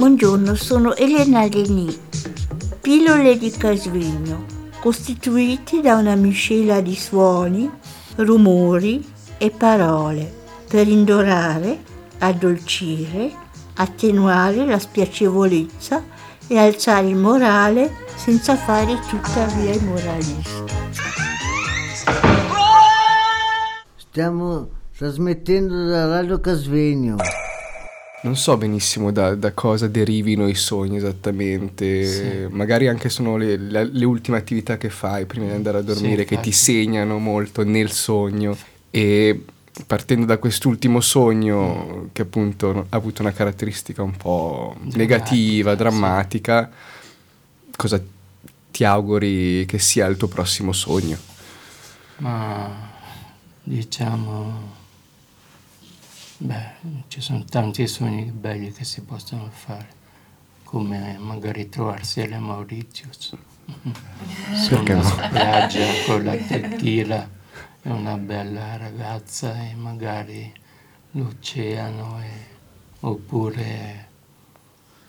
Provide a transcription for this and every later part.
Buongiorno, sono Elena Leni. Pillole di Casvegno, costituiti da una miscela di suoni, rumori e parole per indorare, addolcire, attenuare la spiacevolezza e alzare il morale senza fare tuttavia i moralisti. Stiamo trasmettendo da Radio Casvegno. Non so benissimo da, da cosa derivino i sogni esattamente, Sì. magari anche sono le, le- le ultime attività che fai prima di andare a dormire che ti segnano molto nel sogno. E partendo da quest'ultimo sogno che appunto ha avuto una caratteristica un po' negativa, Drammatica, drammatica, cosa ti auguri che sia il tuo prossimo sogno? Ma diciamo, beh, ci sono tanti sogni belli che si possono fare, come magari trovarsi alle Mauritius. Su una no? spiaggia con la tequila e una bella ragazza e magari l'oceano e- oppure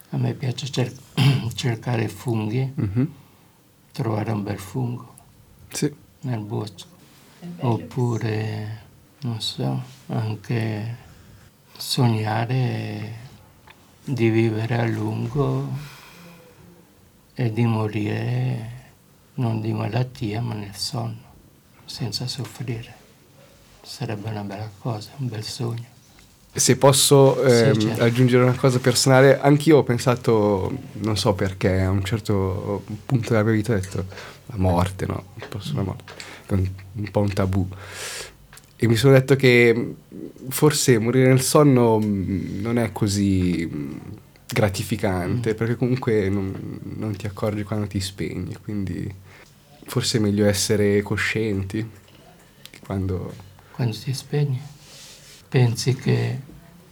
a me piace cer- cercare funghi, Mhm. trovare un bel fungo Sì. nel bosco. Oppure, non so, anche sognare di vivere a lungo e di morire non di malattia ma nel sonno, senza soffrire. Sarebbe una bella cosa, un bel sogno. Se posso Sì, ehm, certo. aggiungere una cosa personale, anch'io ho pensato, non so perché, a un certo punto della mia vita ho detto la morte, no? Posso la morte, un, un po' un tabù. E mi sono detto che mh, forse morire nel sonno mh, non è così mh, gratificante, perché comunque non, non ti accorgi quando ti spegni, quindi forse è meglio essere coscienti quando... Quando ti spegni, pensi che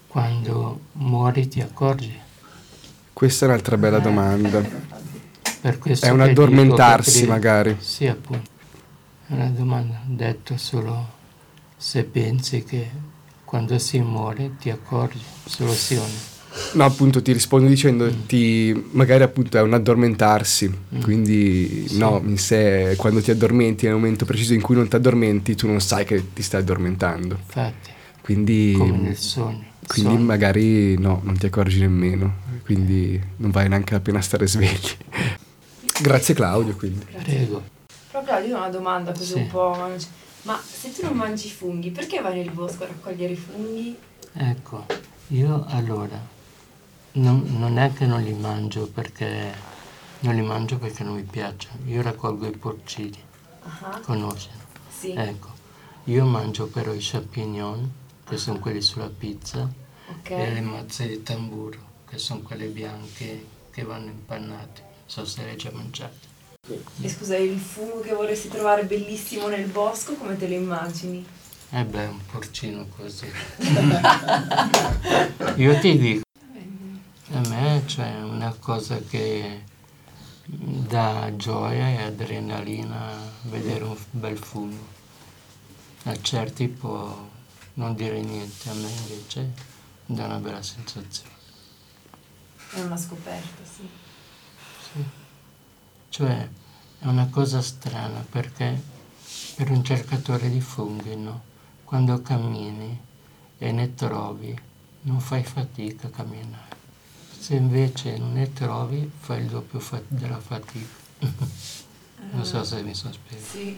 quando muori ti accorgi. Questa è un'altra bella domanda. Per questo È un dico addormentarsi magari. Sì, appunto. È una domanda. Detto solo se pensi che quando si muore ti accorgi, o no. Appunto ti rispondo dicendoti, magari appunto è un addormentarsi, quindi Sì. no, in sé quando ti addormenti nel momento preciso in cui non ti addormenti tu non sai che ti stai addormentando, Infatti, quindi, come nel sogno. quindi Sogno. magari no, non ti accorgi nemmeno, quindi non vale neanche la pena stare svegli. Grazie Claudio, quindi. Prego. Però Claudio, io ho una domanda così Sì. un po'... Ma se tu non mangi i funghi, perché vai nel bosco a raccogliere i funghi? Ecco, io allora non, non è che non li mangio perché non li mangio perché non mi piacciono. Io raccolgo i porcini, Ah, conosci? sì. Ecco, io mangio però i champignon, che sono quelli sulla pizza, ok. e le mazze di tamburo, che sono quelle bianche che vanno impannate. Non so se le hai già mangiate. E scusa, il fungo che vorresti trovare bellissimo nel bosco, come te lo immagini? Eh beh, un porcino così. Io ti dico, a me c'è una cosa che dà gioia e adrenalina vedere un bel fumo. A certi può non dire niente, a me invece dà una bella sensazione. È una scoperta, sì. Cioè, è una cosa strana perché per un cercatore di funghi, no? Quando cammini e ne trovi, non fai fatica a camminare. Se invece non ne trovi, fai il doppio fa- della fatica. non so se mi sono spiegato. Sì.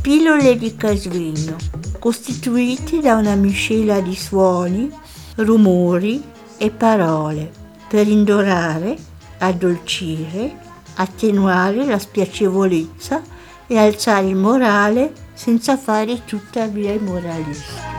Pillole di Casvegno, costituiti da una miscela di suoni, rumori e parole per indorare, addolcire, attenuare la spiacevolezza e alzare il morale senza fare tuttavia i moralisti.